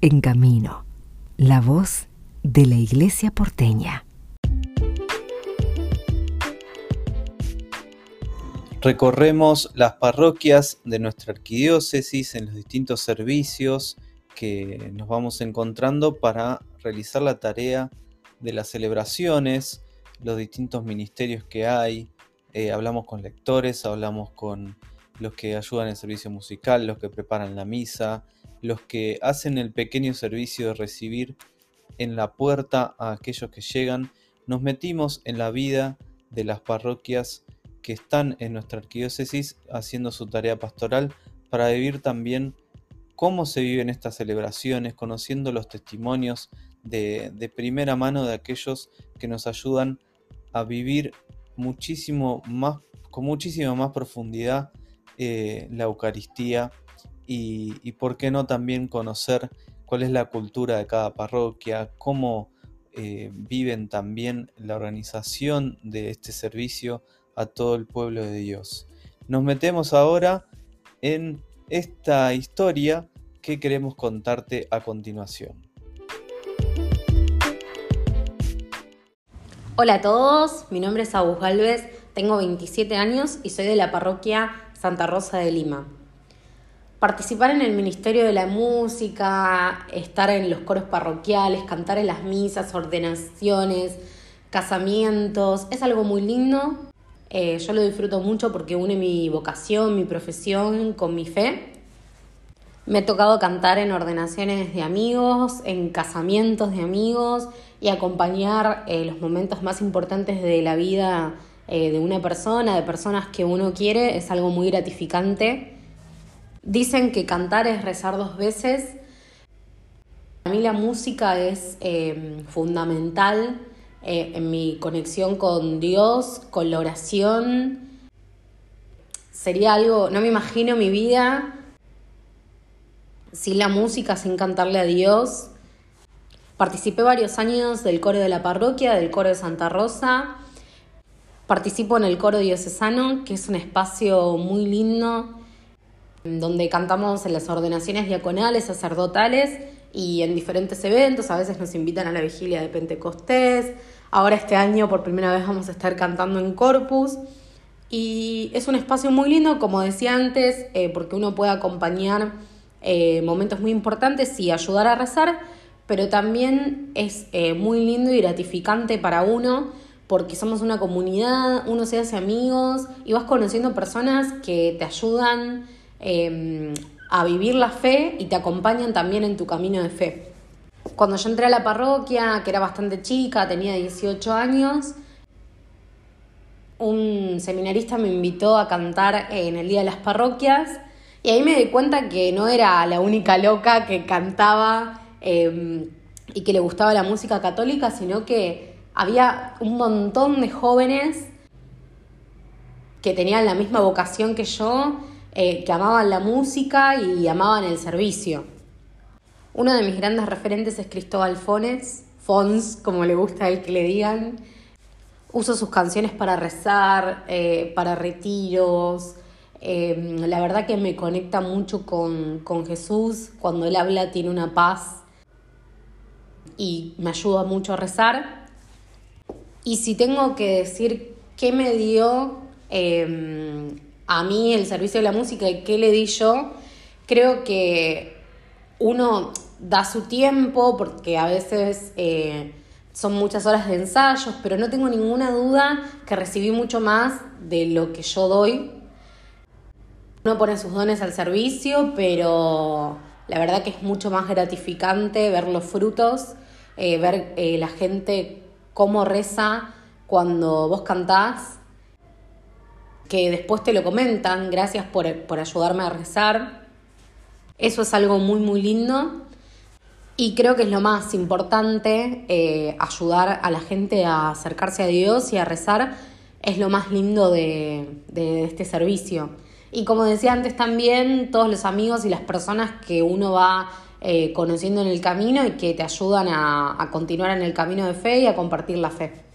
En Camino, la voz de la Iglesia porteña. Recorremos las parroquias de nuestra arquidiócesis en los distintos servicios que nos vamos encontrando para realizar la tarea de las celebraciones, los distintos ministerios que hay. Eh, hablamos con lectores, hablamos con los que ayudan en servicio musical, los que preparan la misa, los que hacen el pequeño servicio de recibir en la puerta a aquellos que llegan. Nos metimos en la vida de las parroquias que están en nuestra arquidiócesis haciendo su tarea pastoral para vivir también cómo se viven estas celebraciones, conociendo los testimonios de, primera mano de aquellos que nos ayudan a vivir muchísimo más, con muchísima más profundidad eh, la Eucaristía y, por qué no también conocer cuál es la cultura de cada parroquia, cómo eh, viven también la organización de este servicio a todo el pueblo de Dios. Nos metemos ahora en esta historia que queremos contarte a continuación. Hola a todos, mi nombre es Agus Galvez, tengo 27 años y soy de la parroquia Santa Rosa de Lima. Participar en el Ministerio de la Música, estar en los coros parroquiales, cantar en las misas, ordenaciones, casamientos, es algo muy lindo eh, yo lo disfruto mucho porque une mi vocación, mi profesión con mi fe. Me ha tocado cantar en ordenaciones de amigos, en casamientos de amigos y acompañar eh, los momentos más importantes de la vida eh, de una persona, de personas que uno quiere, es algo muy gratificante. Dicen que cantar es rezar dos veces. Para mí la música es fundamental eh, en mi conexión con Dios, con la oración. Sería algo, no me imagino mi vida sin la música, sin cantarle a Dios. Participé varios años del coro de la parroquia, del coro de Santa Rosa. Participo en el coro diocesano, que es un espacio muy lindo, donde cantamos en las ordenaciones diaconales, sacerdotales y en diferentes eventos. A veces nos invitan a la vigilia de Pentecostés. Ahora este año por primera vez vamos a estar cantando en Corpus. Y es un espacio muy lindo, como decía antes, eh, porque uno puede acompañar eh, momentos muy importantes y ayudar a rezar, pero también es eh, muy lindo y gratificante para uno porque somos una comunidad, uno se hace amigos y vas conociendo personas que te ayudan em, a vivir la fe y te acompañan también en tu camino de fe. Cuando yo entré a la parroquia, que era bastante chica, tenía 18 años, un seminarista me invitó a cantar en el Día de las Parroquias y ahí me di cuenta que no era la única loca que cantaba em, y que le gustaba la música católica, sino que había un montón de jóvenes que tenían la misma vocación que yo eh, que amaban la música y amaban el servicio. Uno de mis grandes referentes es Cristóbal Fones, Fons, como le gusta a él que le digan. Uso sus canciones para rezar, eh, para retiros. Eh, la verdad que me conecta mucho con, con Jesús. Cuando él habla tiene una paz y me ayuda mucho a rezar. Y si tengo que decir qué me dio a mí el servicio de la música y qué le di yo, creo que uno da su tiempo porque a veces eh, son muchas horas de ensayos, pero no tengo ninguna duda que recibí mucho más de lo que yo doy. Uno pone sus dones al servicio, pero la verdad que es mucho más gratificante ver los frutos, eh, ver eh, la gente cómo reza cuando vos cantás que después te lo comentan, gracias por, ayudarme a rezar. Eso es algo muy, muy lindo. Y creo que es lo más importante, eh, ayudar a la gente a acercarse a Dios y a rezar, es lo más lindo de, este servicio. Y como decía antes también, todos los amigos y las personas que uno va eh, conociendo en el camino y que te ayudan a continuar en el camino de fe y a compartir la fe.